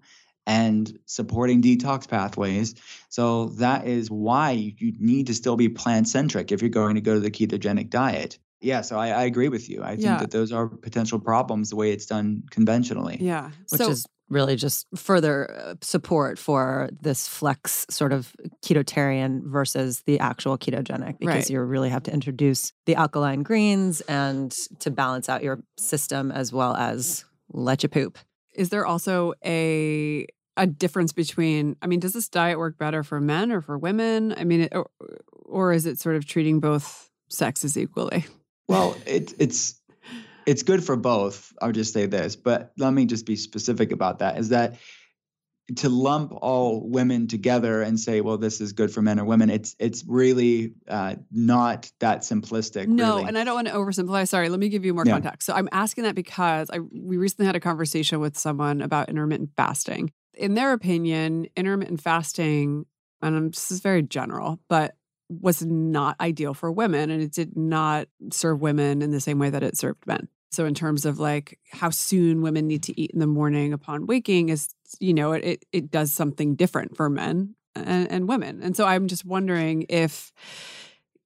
and supporting detox pathways. So that is why you need to still be plant centric if you're going to go to the ketogenic diet. Yeah, so I, I agree with you. I think Yeah. that those are potential problems the way it's done conventionally. Yeah. which so, is really just further uh, support for this flex sort of ketotarian versus the actual ketogenic because Right. you really have to introduce the alkaline greens and to balance out your system as well as let you poop. is there also a a difference between I mean, does this diet work better for men or for women? I mean, it, or, or is it sort of treating both sexes equally? Well, it, it's it's good for both. I'll just say this, but let me just be specific about that. Is that to lump all women together and say, well, this is good for men or women? It's it's really uh, not that simplistic. No, really. and I don't want to oversimplify. Sorry, let me give you more Yeah. context. So I'm asking that because I we recently had a conversation with someone about intermittent fasting. In their opinion, intermittent fasting, and this is very general, but was not ideal for women, and it did not serve women in the same way that it served men. So in terms of like how soon women need to eat in the morning upon waking is, you know, it it, does something different for men and, and women. And so I'm just wondering if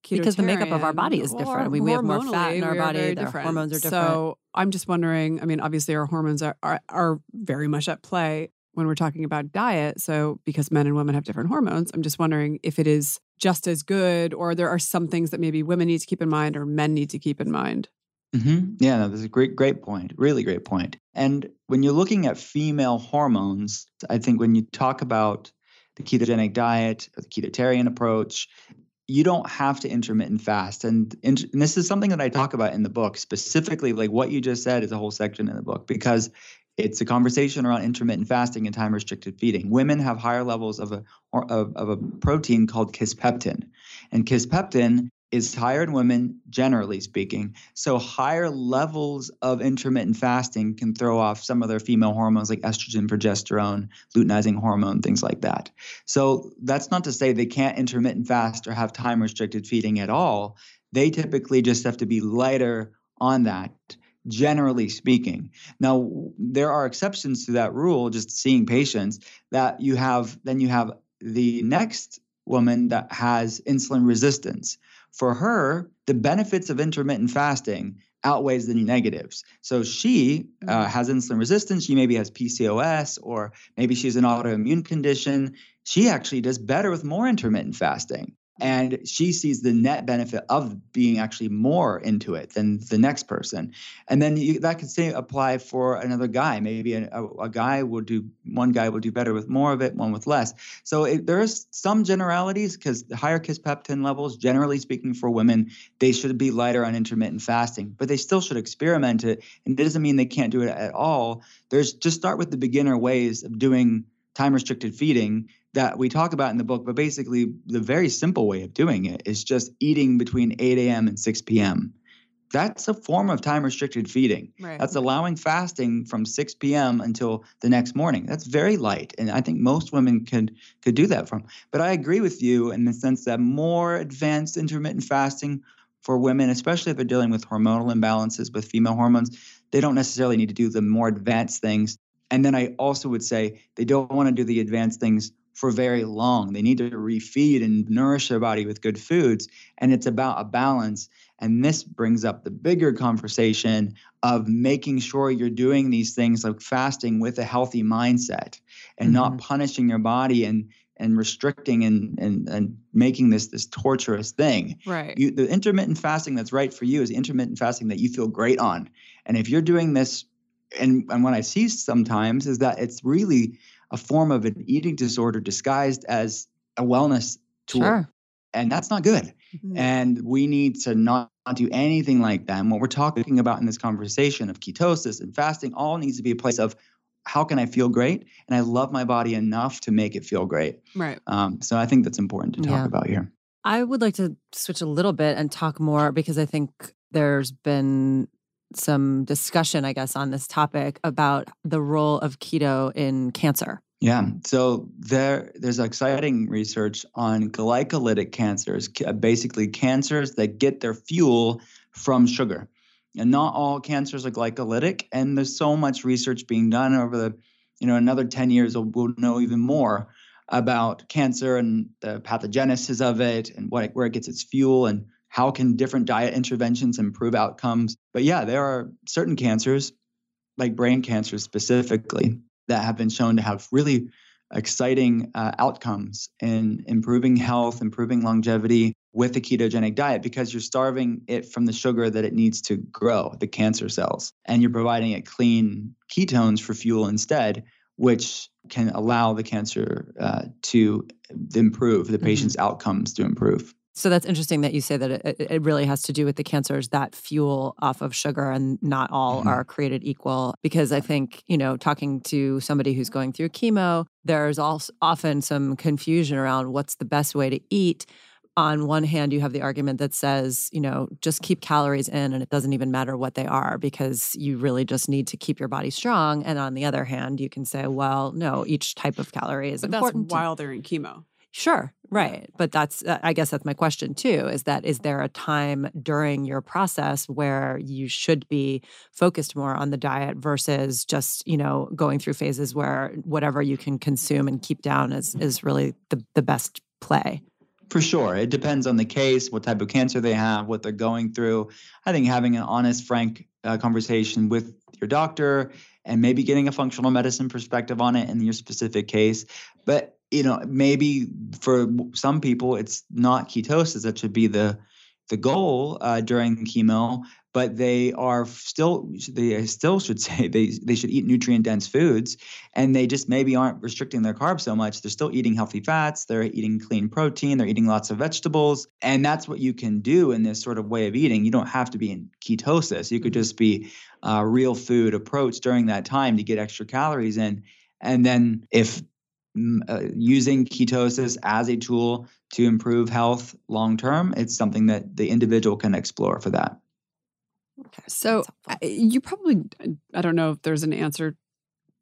Because the makeup of our body is different. I mean, we have more fat in our body, different. hormones are different. So I'm just wondering. I mean, obviously, our hormones are, are are very much at play when we're talking about diet. So because men and women have different hormones, I'm just wondering if it is just as good, or there are some things that maybe women need to keep in mind, or men need to keep in mind. hmm Yeah, no, that's a great, great point. Really great point. And when you're looking at female hormones, I think when you talk about the ketogenic diet or the ketotarian approach, you don't have to intermittent fast. And, and this is something that I talk about in the book, specifically like what you just said is a whole section in the book because it's a conversation around intermittent fasting and time restricted feeding. Women have higher levels of a of, of a protein called kisspeptin. And kisspeptin is higher in women, generally speaking. So, higher levels of intermittent fasting can throw off some of their female hormones like estrogen, progesterone, luteinizing hormone, things like that. So, that's not to say they can't intermittent fast or have time restricted feeding at all. They typically just have to be lighter on that. Generally speaking. Now, there are exceptions to that rule, just seeing patients that you have, then you have the next woman that has insulin resistance for her, the benefits of intermittent fasting outweighs the negatives. So she uh, has insulin resistance. She maybe has PCOS, or maybe she's an autoimmune condition. She actually does better with more intermittent fasting. And she sees the net benefit of being actually more into it than the next person. And then you, that could say apply for another guy. Maybe a, a, guy will do, one guy will do better with more of it, one with less. So it, there's some generalities because the higher kisspeptin levels, generally speaking, for women, they should be lighter on intermittent fasting, but they still should experiment it. And it doesn't mean they can't do it at all. There's just start with the beginner ways of doing time restricted feeding that we talk about in the book. But basically, the very simple way of doing it is just eating between 8 a.m. and 6 p.m. That's a form of time restricted feeding. Right. That's allowing fasting from 6 p.m. until the next morning. That's very light, and I think most women could could do that from. But I agree with you in the sense that more advanced intermittent fasting for women, especially if they're dealing with hormonal imbalances with female hormones, they don't necessarily need to do the more advanced things. And then I also would say they don't want to do the advanced things for very long. They need to refeed and nourish their body with good foods, and it's about a balance. And this brings up the bigger conversation of making sure you're doing these things like fasting with a healthy mindset and not mm-hmm. punishing your body and and restricting and, and and making this this torturous thing. right. You, the intermittent fasting that's right for you is intermittent fasting that you feel great on. And if you're doing this, and, and what I see sometimes is that it's really a form of an eating disorder disguised as a wellness tool. Sure. And that's not good. Mhm. And we need to not, not do anything like that. And what we're talking about in this conversation of ketosis and fasting all needs to be a place of how can I feel great? And I love my body enough to make it feel great. right. Um, so I think that's important to talk Yeah. about here. I would like to switch a little bit and talk more because I think there's been some discussion, I guess, on this topic about the role of keto in cancer. Yeah. So there, there's exciting research on glycolytic cancers, basically cancers that get their fuel from sugar. And not all cancers are glycolytic. And there's so much research being done over the you know, another 10 years, we'll, know even more about cancer and the pathogenesis of it and what where it gets its fuel and how can different diet interventions improve outcomes. But yeah, there are certain cancers, like brain cancer specifically, that have been shown to have really exciting uh, outcomes in improving health, improving longevity with a ketogenic diet because you're starving it from the sugar that it needs to grow, the cancer cells, and you're providing it clean ketones for fuel instead, which can allow the cancer uh, to improve, the mm-hmm. patient's mm-hmm. outcomes to improve. So that's interesting that you say that it, it, really has to do with the cancers that fuel off of sugar and not all mm-hmm. are created equal. Because I think, you know, talking to somebody who's going through chemo, there's also often some confusion around what's the best way to eat. On one hand, you have the argument that says, you know, just keep calories in and it doesn't even matter what they are because you really just need to keep your body strong. And on the other hand, you can say, well, no, each type of calorie is but important. That's while they're in chemo. Sure, right. But that's, uh, I guess that's my question too is that is there a time during your process where you should be focused more on the diet versus just, you know, going through phases where whatever you can consume and keep down is, is really the, the best play? For sure. It depends on the case, what type of cancer they have, what they're going through. I think having an honest, frank uh, conversation with your doctor and maybe getting a functional medicine perspective on it in your specific case. But you know maybe for some people it's not ketosis that should be the the goal uh, during chemo but they are still they still should say *laughs* they they should eat nutrient dense foods and they just maybe aren't restricting their carbs so much. They're still eating healthy fats they're eating clean protein they're eating lots of vegetables and that's what you can do in this sort of way of eating. You don't have to be in ketosis. You could mm-hmm. just be a real food approach during that time to get extra calories in and then if uh, using ketosis as a tool to improve health long term, it's something that the individual can explore for that. Okay. So you probably, I don't know if there's an answer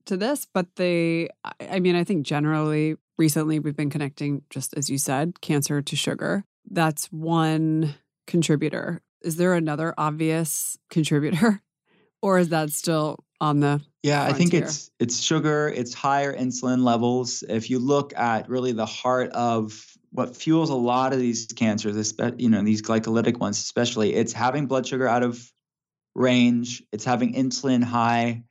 to this, but they, I mean, I think generally recently we've been connecting, just as you said, cancer to sugar. That's one contributor. Is there another obvious contributor? *laughs* Or is that still on the yeah i think it's it's sugar it's higher insulin levels. If you look at really the heart of what fuels a lot of these cancers you know these glycolytic ones especially it's having blood sugar out of range it's having insulin high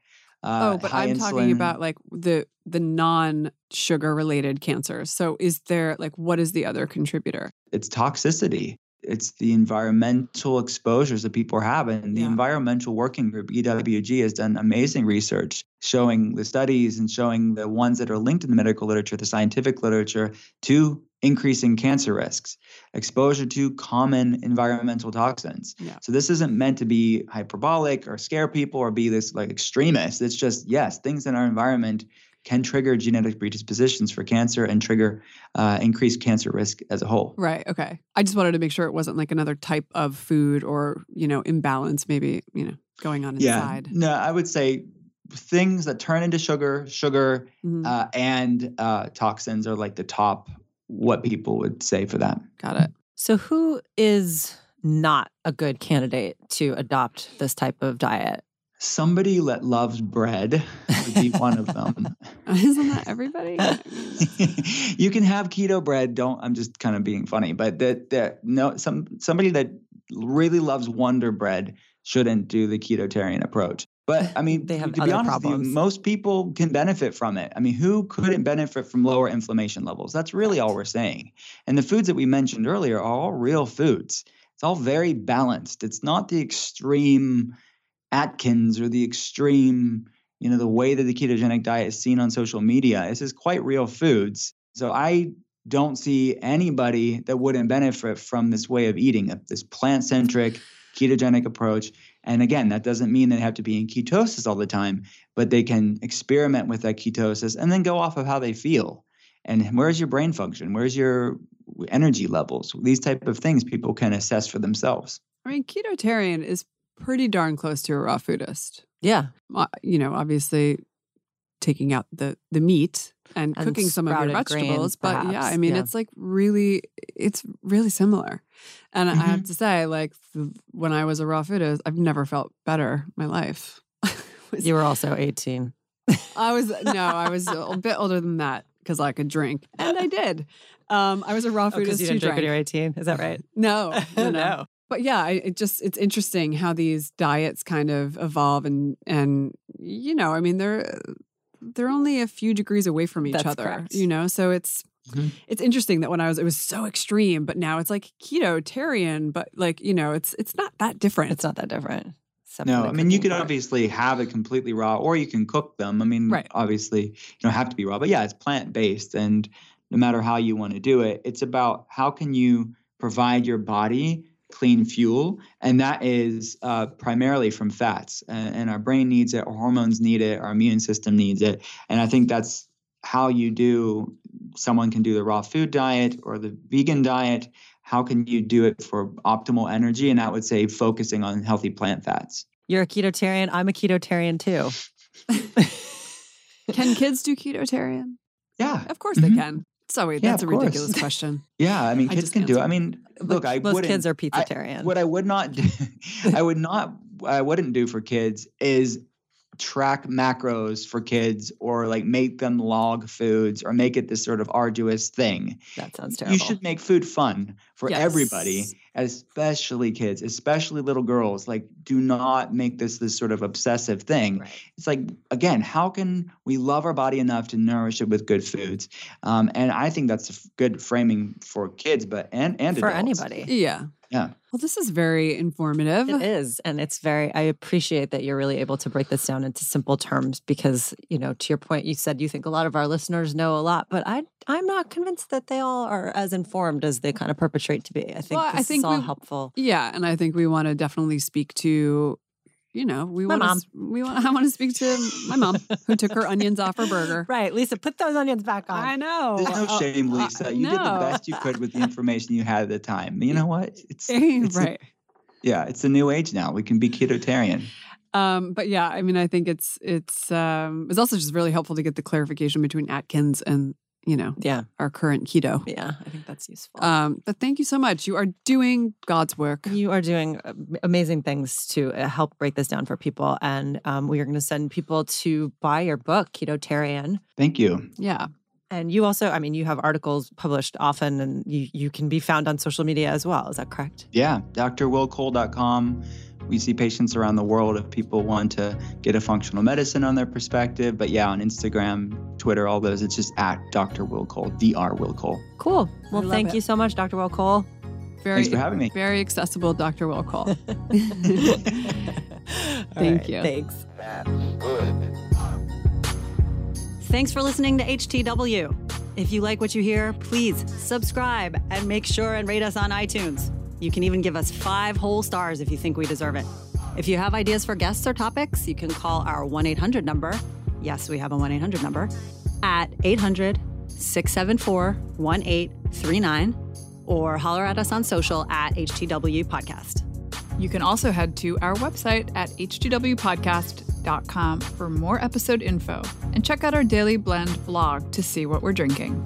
uh, oh but i'm insulin. talking about like the the non sugar related cancers. So is there like what is the other contributor? It's toxicity it's the environmental exposures that people are having. The yeah. environmental working group EWG has done amazing research showing the studies and showing the ones that are linked in the medical literature, the scientific literature, to increasing cancer risks, exposure to common environmental toxins. Yeah. So this isn't meant to be hyperbolic or scare people or be this like extremist. It's just yes, things in our environment can trigger genetic predispositions for cancer and trigger uh, increased cancer risk as a whole. Right. Okay. I just wanted to make sure it wasn't like another type of food or you know imbalance, maybe you know going on inside. Yeah. No, I would say things that turn into sugar, sugar, mm-hmm. uh, and uh, toxins are like the top. What people would say for that. Got it. So who is not a good candidate to adopt this type of diet? somebody that loves bread would be one of them. *laughs* *laughs* Isn't that everybody? you can have keto bread. Don't. I'm just kind of being funny, but that that no some somebody that really loves Wonder Bread shouldn't do the ketotarian approach. But I mean, *laughs* they have to be honest with you, most people can benefit from it. I mean, who couldn't benefit from lower inflammation levels? That's really all we're saying. And the foods that we mentioned earlier are all real foods. It's all very balanced. It's not the extreme Atkins or the extreme, you know, the way that the ketogenic diet is seen on social media. This is quite real foods. So I don't see anybody that wouldn't benefit from this way of eating, uh, this plant centric ketogenic approach. And again, that doesn't mean they have to be in ketosis all the time, but they can experiment with that ketosis and then go off of how they feel. And where's your brain function? Where's your energy levels? These type of things people can assess for themselves. I mean, ketotarian is pretty darn close to a raw foodist. Yeah. Uh, you know, obviously taking out the the meat and, and cooking some of your vegetables, grains, but yeah, I mean, yeah. it's like really, it's really similar. And mm-hmm. I have mm-hmm. to say, like when I was a raw foodist, I've never felt better my life. *laughs* you were also eighteen. I was *laughs* no, I was a bit older than that because I could drink, and I did. Um, I was a raw Because foodist you didn't drink when you were 18. Is that right? No, no, *laughs* no. no. But yeah, I, it just it's interesting how these diets kind of evolve, and and you know, I mean, they're they're only a few degrees away from each That's other, correct. you know. So it's Mhm. it's interesting that when I was, it was so extreme, but now it's like keto-tarian, but like you know, it's it's not that different. It's not that different. No, I mean you cooking could part. obviously have it completely raw, or you can cook them. I mean, Right. obviously you don't have to be raw, but yeah, it's plant based, and no matter how you want to do it, it's about how can you provide your body clean fuel, and that is uh, primarily from fats, and, and our brain needs it, our hormones need it, our immune system needs it, and I think that's how you do. Someone can do the raw food diet or the vegan diet. How can you do it for optimal energy? And I would say focusing on healthy plant fats. You're a ketotarian. I'm a ketotarian too. *laughs* Can kids do keto-tarian? Yeah. Of course Mhm. they can. So wait, Yeah, that's a course. ridiculous question. *laughs* Yeah, I mean, kids just can do it. I mean, look, I most kids are I- what I would not do, *laughs* I would not, I wouldn't do for kids is track macros for kids or like make them log foods or make it this sort of arduous thing. that sounds terrible. You should make food fun for everybody, especially kids, especially little girls. Like, do not make this this sort of obsessive thing. Right. It's like again, how can we love our body enough to nourish it with good foods? Um, and I think that's a f- good framing for kids, but and and for adults. anybody. Yeah. Yeah. Well, this is very informative. It is. And it's very, I appreciate that you're really able to break this down into simple terms because, you know, to your point, you said you think a lot of our listeners know a lot, but I, I'm not convinced that they all are as informed as they kind of perpetrate to be. I think Well, I this think is all we- helpful. Yeah, and I think we want to definitely speak to, you know, we My want to we want *laughs* I want to speak to my mom who took her onions off her burger. *laughs* Right. Lisa, put those onions back on. I know. There's no Uh, shame, uh, Lisa. You did the best you could with the information you had at the time. You know what? It's, *laughs* it's a- right. yeah, it's a new age now. We can be ketotarian. Um, but yeah, I mean, I think it's it's um, it's also just really helpful to get the clarification between Atkins and you know yeah. our current keto. Yeah. I think that's useful. Um, but thank you so much. You are doing God's work. You are doing amazing things to uh, help break this down for people. And um, we are going to send people to buy your book, Ketotarian. Thank you. Yeah. And you also, I mean, you have articles published often and you, you can be found on social media as well. Is that correct? Yeah, drwillcole.com. We see patients around the world if people want to get a functional medicine on their perspective. But yeah, on Instagram, Twitter, all those, it's just at Dr. Will Cole, Dr. Will Cole. Cool. Well, thank it. you so much, Dr. Will Cole. Very Thanks for having me. very accessible, Dr. Will Call. *laughs* *laughs* Thank you. Thanks. Thanks for listening to HTW. If you like what you hear, please subscribe and make sure and rate us on iTunes. You can even give us five whole stars if you think we deserve it. If you have ideas for guests or topics, you can call our 1 800 number. Yes, we have a 1 800 number at 800 674 1839 or holler at us on social at HTW Podcast. You can also head to our website at h2wpodcast.com for more episode info and check out our Daily Blend blog to see what we're drinking.